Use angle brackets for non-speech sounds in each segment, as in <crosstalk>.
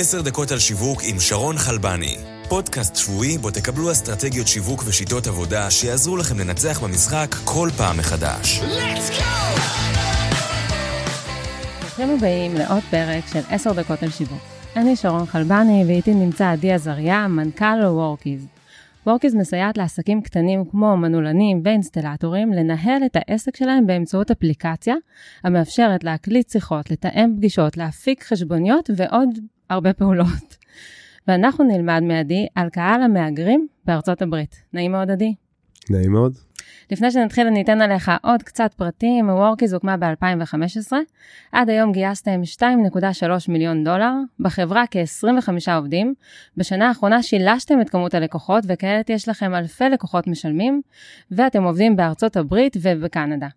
עשר דקות על שיווק עם שרון חלבני. פודקאסט שבועי בו תקבלו אסטרטגיות שיווק ושיטות עבודה שיעזרו לכם לנצח במשחק כל פעם מחדש. ברוכים הבאים לעוד פרק של עשר דקות על שיווק. אני שרון חלבני ואיתי נמצא עדי עזריה, מנכ"ל וורקיז. וורקיז מסייעת לעסקים קטנים כמו מנעולנים ואינסטלטורים לנהל את העסק שלהם באמצעות אפליקציה המאפשרת להקליט שיחות, לתאם פגישות, להפיק חשבוניות ועוד הרבה פעולות. ואנחנו נלמד מעדי על קהל המהגרים בארצות הברית. נעים מאוד, עדי. נעים מאוד. לפני שנתחיל אני אתן עליך עוד קצת פרטים, וורקיז הוקמה ב-2015. עד היום גייסתם 2.3 מיליון דולר, בחברה כ-25 עובדים. בשנה האחרונה שילשתם את כמות הלקוחות, וכעת יש לכם אלפי לקוחות משלמים, ואתם עובדים בארצות הברית ובקנדה.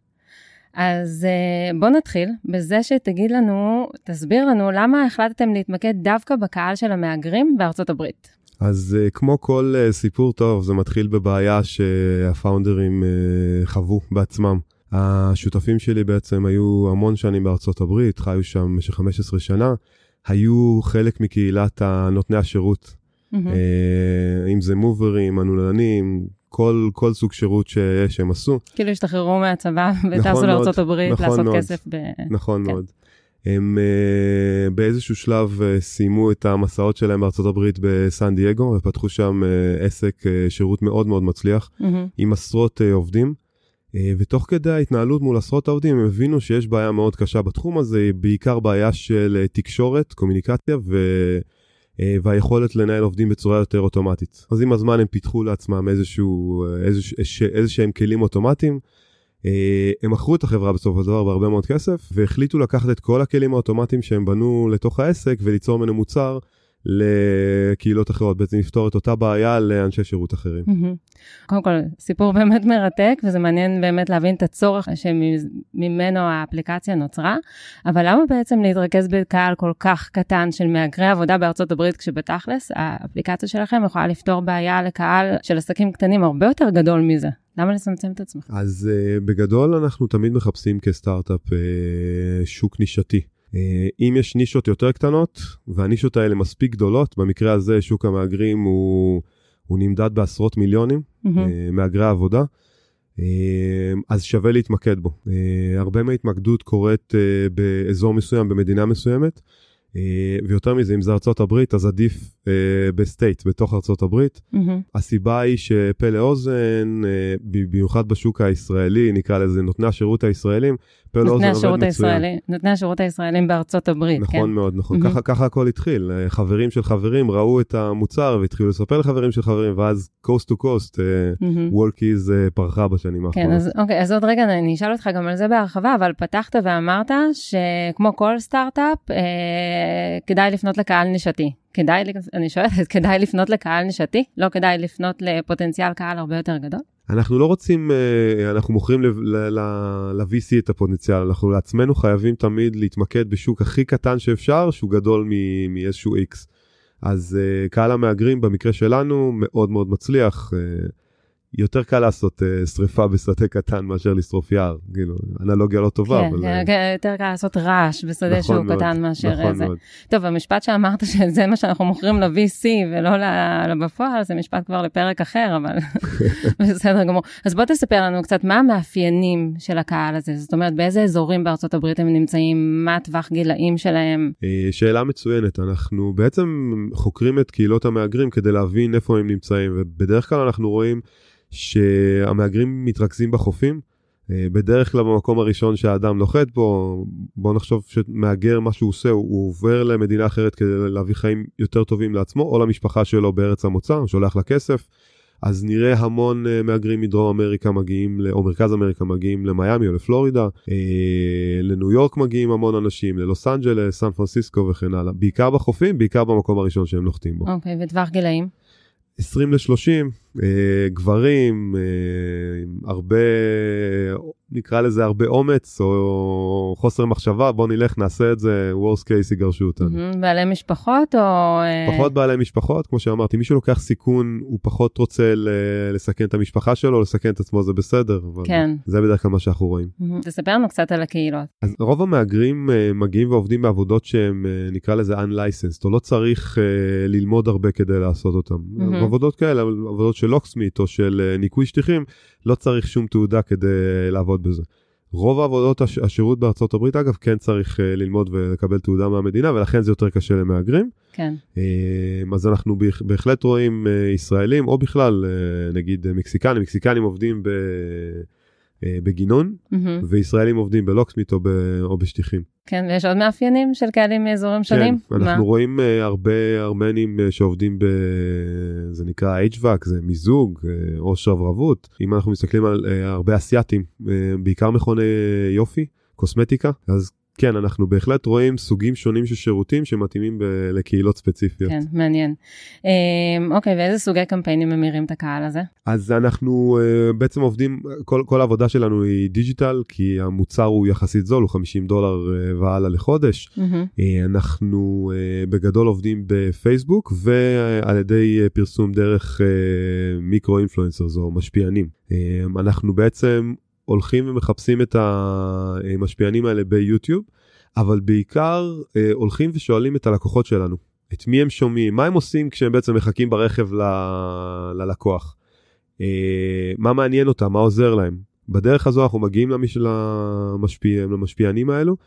אז uh, בואו נתחיל בזה שתגיד לנו, תסביר לנו למה החלטתם להתמקד דווקא בקהל של המהגרים בארצות הברית. אז uh, כמו כל uh, סיפור טוב, זה מתחיל בבעיה שהפאונדרים חוו בעצמם. השותפים שלי בעצם היו המון שנים בארצות הברית, חיו שם במשך 15 שנה, היו חלק מקהילת נותני השירות. Mm-hmm. אם זה מוברים, מנעולנים, כל, כל סוג שירות שיש שהם עשו. כאילו השתחררו מהצבא <laughs> וטסו נכון לארצות הברית נכון לעשות מאוד, כסף ב... נכון כן. מאוד. הם uh, באיזשהו שלב uh, סיימו את המסעות שלהם בארצות הברית בסן דייגו ופתחו שם uh, עסק uh, שירות מאוד מאוד מצליח mm-hmm. עם עשרות uh, עובדים. Uh, ותוך כדי ההתנהלות מול עשרות העובדים הם הבינו שיש בעיה מאוד קשה בתחום הזה, בעיקר בעיה של uh, תקשורת, קומוניקציה ו... אה, והיכולת לנהל עובדים בצורה יותר אוטומטית. אז עם הזמן הם פיתחו לעצמם איזשהו, אה, איזשה, איזשהם כלים אוטומטיים. אה, הם מכרו את החברה בסופו של דבר בהרבה מאוד כסף והחליטו לקחת את כל הכלים האוטומטיים שהם בנו לתוך העסק וליצור ממנו מוצר לקהילות אחרות, בעצם לפתור את אותה בעיה לאנשי שירות אחרים. קודם כל, סיפור <laughs> באמת מרתק, וזה מעניין באמת להבין את הצורך שממנו האפליקציה נוצרה, אבל למה בעצם להתרכז בקהל כל כך קטן של מהגרי עבודה בארצות הברית, כשבתכלס האפליקציה שלכם יכולה לפתור בעיה לקהל של עסקים קטנים הרבה יותר גדול מזה? למה לצמצם את עצמך? אז uh, בגדול אנחנו תמיד מחפשים כסטארט-אפ uh, שוק נישתי. אה, אם יש נישות יותר קטנות והנישות האלה מספיק גדולות, במקרה הזה שוק המהגרים הוא, הוא נמדד בעשרות מיליונים, mm-hmm. מהגרי עבודה, אה, אז שווה להתמקד בו. הרבה מההתמקדות קורית באזור מסוים, במדינה מסוימת, ויותר מזה, אם זה ארצות הברית, אז עדיף ב state, בתוך ארצות הברית. Mm-hmm. הסיבה היא מפה לאוזן, במיוחד בשוק הישראלי, נקרא לזה נותני השירות הישראלים, נותני השירות הישראלי, נותני השירות הישראלים בארצות הברית, נכון כן. מאוד, נכון. Mm-hmm. ככה, ככה הכל התחיל. אה, חברים של חברים ראו את המוצר והתחילו לספר לחברים של חברים, ואז coast, mm-hmm. Workiz אה, פרחה בשנים האחרונות. כן, אז אוקיי, אז עוד רגע אני אשאל אותך גם על זה בהרחבה, אבל פתחת ואמרת שכמו כל סטארט-אפ, אה, כדאי לפנות לקהל נישתי. כדאי, אני שואלת, <laughs> כדאי לפנות לקהל נישתי? לא כדאי לפנות לפוטנציאל קהל הרבה יותר גדול? אנחנו לא רוצים, אה, אנחנו מוכרים ל-VC את הפוטנציאל, אנחנו לעצמנו חייבים תמיד להתמקד בשוק הכי קטן שאפשר, שהוא גדול מאיזשהו X. אז אה, קהל המהגרים במקרה שלנו מאוד מאוד מצליח. אה, יותר קל לעשות uh, שריפה בשדה קטן מאשר לשרוף יער, כאילו, אנלוגיה לא טובה. כן, אבל... כן, כן, יותר קל לעשות רעש בשדה נכון שהוא מאוד, קטן מאשר נכון זה. מאוד. טוב, המשפט שאמרת שזה מה שאנחנו מוכרים ל-VC ולא בפועל, זה משפט כבר לפרק אחר, אבל <laughs> בסדר גמור. אז בוא תספר לנו קצת מה המאפיינים של הקהל הזה, זאת אומרת, באיזה אזורים בארצות הברית הם נמצאים, מה הטווח גילאים שלהם? שאלה מצוינת, אנחנו בעצם חוקרים את קהילות המהגרים כדי להבין איפה הם נמצאים, ובדרך כלל אנחנו רואים... שהמהגרים מתרכזים בחופים. אה, בדרך כלל במקום הראשון שהאדם נוחת בו, בוא נחשוב שמהגר מה שהוא עושה, הוא עובר למדינה אחרת כדי להביא חיים יותר טובים לעצמו או למשפחה שלו בארץ המוצא, הוא שולח לה כסף. אז נראה המון uh, מהגרים מדרום אמריקה מגיעים, או מרכז אמריקה מגיעים למיאמי או לפלורידה, אה, לניו יורק מגיעים המון אנשים, ללוס אנג'לס, סן פרנסיסקו וכן הלאה. בעיקר בחופים, בעיקר במקום הראשון שהם נוחתים בו. אוקיי, okay, וטווח גילאים? 20 ל-30, אה, גברים, אה, הרבה נקרא לזה הרבה אומץ או חוסר מחשבה, בוא נלך נעשה את זה, worst case יגרשו אותנו. בעלי משפחות או... אה, פחות בעלי משפחות, כמו שאמרתי, מי שלוקח סיכון הוא פחות רוצה לסכן את המשפחה שלו, לסכן את עצמו זה בסדר, אבל כן. זה בדרך כלל מה שאנחנו רואים. תספר לנו קצת על הקהילות. אז רוב המהגרים מגיעים ועובדים בעבודות שהם נקרא לזה unlicensed, או לא צריך ללמוד הרבה כדי לעשות אותם. עבודות כאלה, עבודות של לוקסמית או של uh, ניקוי שטיחים, לא צריך שום תעודה כדי לעבוד בזה. רוב העבודות הש, השירות בארצות הברית אגב כן צריך uh, ללמוד ולקבל תעודה מהמדינה ולכן זה יותר קשה למהגרים. כן. Uh, אז אנחנו בהחלט רואים uh, ישראלים או בכלל uh, נגיד מקסיקנים, מקסיקנים עובדים ב... אה, בגינון, mm-hmm. וישראלים עובדים בלוקסמית או, ב, או בשטיחים. כן, ויש עוד מאפיינים של קהלים מאזורים שונים? כן, אנחנו מה? רואים uh, הרבה ארמנים uh, שעובדים ב... זה נקרא HVAC, זה מיזוג uh, או שרברבות. אם אנחנו מסתכלים על uh, הרבה אסייתים, uh, בעיקר מכוני יופי, קוסמטיקה, אז כן, אנחנו בהחלט רואים סוגים שונים של שירותים שמתאימים ב- לקהילות ספציפיות. כן, מעניין. אה, אוקיי, ואיזה סוגי קמפיינים ממירים את הקהל הזה? אז אנחנו אה, בעצם עובדים, כל, כל העבודה שלנו היא digital, כי המוצר הוא יחסית זול, הוא 50 דולר אה, והלאה לחודש. Mm-hmm. אה, אנחנו אה, בגדול עובדים בפייסבוק ועל ידי אה, פרסום דרך אה, micro influencers או משפיענים. אה, אנחנו בעצם הולכים ומחפשים את המשפיענים האלה ביוטיוב, אבל בעיקר אה, הולכים ושואלים את הלקוחות שלנו, את מי הם שומעים, מה הם עושים כשהם בעצם מחכים ברכב ל... ללקוח, אה, מה מעניין אותם, מה עוזר להם. בדרך הזו אנחנו מגיעים למש... למשפיע... למשפיענים האלו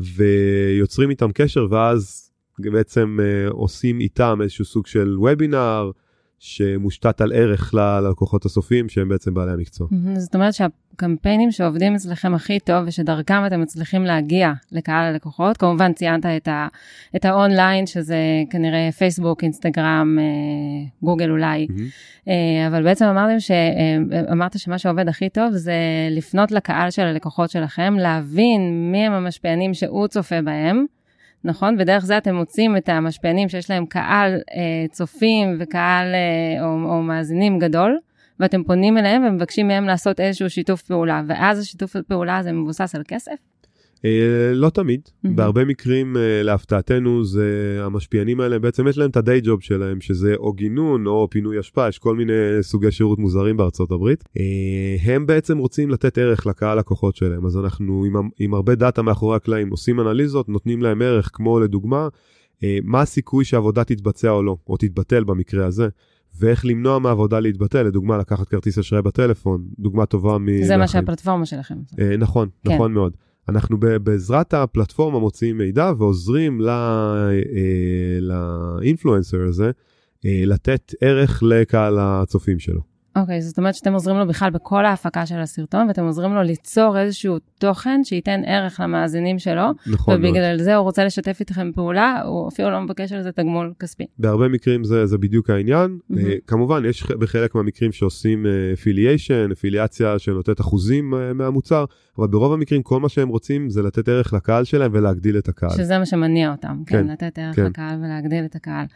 ויוצרים איתם קשר ואז בעצם אה, עושים איתם איזשהו סוג של וובינר. שמושתת על ערך ללקוחות הסופיים שהם בעצם בעלי המקצוע. זאת אומרת שהקמפיינים שעובדים אצלכם הכי טוב ושדרכם אתם מצליחים להגיע לקהל הלקוחות, כמובן ציינת את, ה, את האונליין שזה כנראה פייסבוק, אינסטגרם, אה, גוגל אולי, mm-hmm. אבל בעצם אמרתם ש, אה, אמרת שמה שעובד הכי טוב זה לפנות לקהל של הלקוחות שלכם, להבין מי הם המשפיענים שהוא צופה בהם. נכון? ודרך זה אתם מוצאים את המשפיענים שיש להם קהל אה, צופים וקהל אה, או, או מאזינים גדול, ואתם פונים אליהם ומבקשים מהם לעשות איזשהו שיתוף פעולה, ואז השיתוף פעולה הזה מבוסס על כסף? אה, לא תמיד, mm-hmm. בהרבה מקרים אה, להפתעתנו זה המשפיענים האלה בעצם יש להם את הדיי ג'וב שלהם שזה או גינון או פינוי אשפה יש כל מיני סוגי שירות מוזרים בארצות הברית אה, הם בעצם רוצים לתת ערך לקהל לקוחות שלהם אז אנחנו עם, עם הרבה דאטה מאחורי הקלעים עושים אנליזות נותנים להם ערך כמו לדוגמה מה הסיכוי שעבודה תתבצע או לא או תתבטל במקרה הזה. ואיך למנוע מהעבודה להתבטל, לדוגמה לקחת כרטיס אשראי בטלפון, דוגמה טובה מ... זה מה שהפלטפורמה שלכם. אה, נכון, כן. נכון מאוד. אנחנו בעזרת הפלטפורמה מוציאים מידע ועוזרים לאינפלואנסר אה, הזה אה, לתת ערך לקהל הצופים שלו. אוקיי, okay, זאת אומרת שאתם עוזרים לו בכלל בכל ההפקה של הסרטון, ואתם עוזרים לו ליצור איזשהו תוכן שייתן ערך למאזינים שלו, נכון ובגלל מאוד. זה הוא רוצה לשתף איתכם פעולה, הוא אפילו לא מבקש על זה תגמול כספי. בהרבה מקרים זה, זה בדיוק העניין. Mm-hmm. Uh, כמובן, יש בחלק מהמקרים שעושים אפיליישן, uh, אפיליאציה שנותנת אחוזים uh, מהמוצר, אבל ברוב המקרים כל מה שהם רוצים זה לתת ערך לקהל שלהם ולהגדיל את הקהל. שזה מה שמניע אותם, כן, כן לתת ערך כן. לקהל ולהגדיל את הקהל.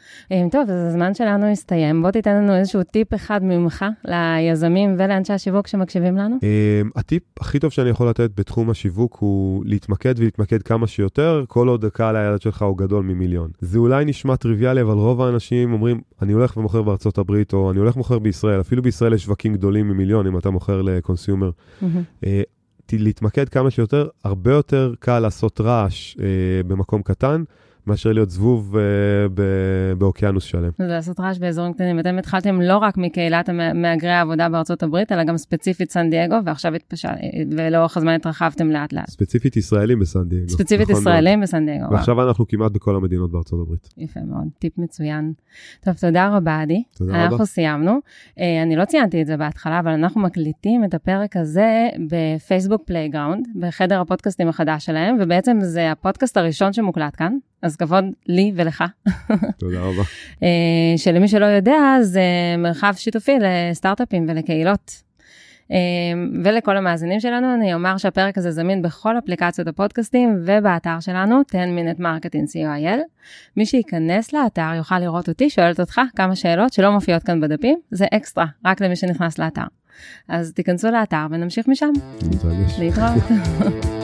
טוב, אז הזמן שלנו הסתיים, בוא תיתן לנו איזשהו טיפ אחד ממך ליזמים ולאנשי השיווק שמקשיבים לנו? אמ, הטיפ הכי טוב שאני יכול לתת בתחום השיווק הוא להתמקד ולהתמקד כמה שיותר, כל עוד הקהל היעד שלך הוא גדול ממיליון. זה אולי נשמע טריוויאלי, אבל רוב האנשים אומרים, אני הולך ומוכר בארצות הברית, או אני הולך ומוכר בישראל, אפילו בישראל יש שווקים גדולים ממיליון אם אתה מוכר לקונסיומר. Mm-hmm. להתמקד כמה שיותר, הרבה יותר קל לעשות רעש אה, במקום קטן. מאשר להיות זבוב uh, באוקיינוס שלם. זה לעשות רעש באזורים קטנים. אתם התחלתם לא רק מקהילת מהגרי העבודה בארצות הברית, אלא גם ספציפית סן דייגו, ועכשיו התפשט, ולאורך הזמן התרחבתם לאט לאט. ספציפית ישראלים בסן דייגו. ספציפית נכון ישראלים מאוד. בסן דייגו. ועכשיו וואו. אנחנו כמעט בכל המדינות בארצות הברית. יפה מאוד, טיפ מצוין. טוב, תודה רבה, עדי. תודה אנחנו רבה. אנחנו סיימנו. אה, אני לא ציינתי את זה בהתחלה, אבל אנחנו מקליטים את הפרק הזה ב Facebook Playground, בחדר הפודקאסטים החדש שלהם, ובעצם זה הפודקאסט הראשון שמוקלט כאן. אז כבוד לי ולך. תודה רבה. אה, שלמי שלא יודע, זה מרחב שיתופי לסטארט-אפים ולקהילות. אה, ולכל המאזינים שלנו, אני אומר שהפרק הזה זמין בכל אפליקציות הפודקאסטים ובאתר שלנו, 10 minute marketing co.il. מי שייכנס לאתר יוכל לראות אותי, שואלת אותך כמה שאלות שלא מופיעות כאן בדפים, זה אקסטרה, רק למי שנכנס לאתר. אז תיכנסו לאתר ונמשיך משם. להתראות. <laughs>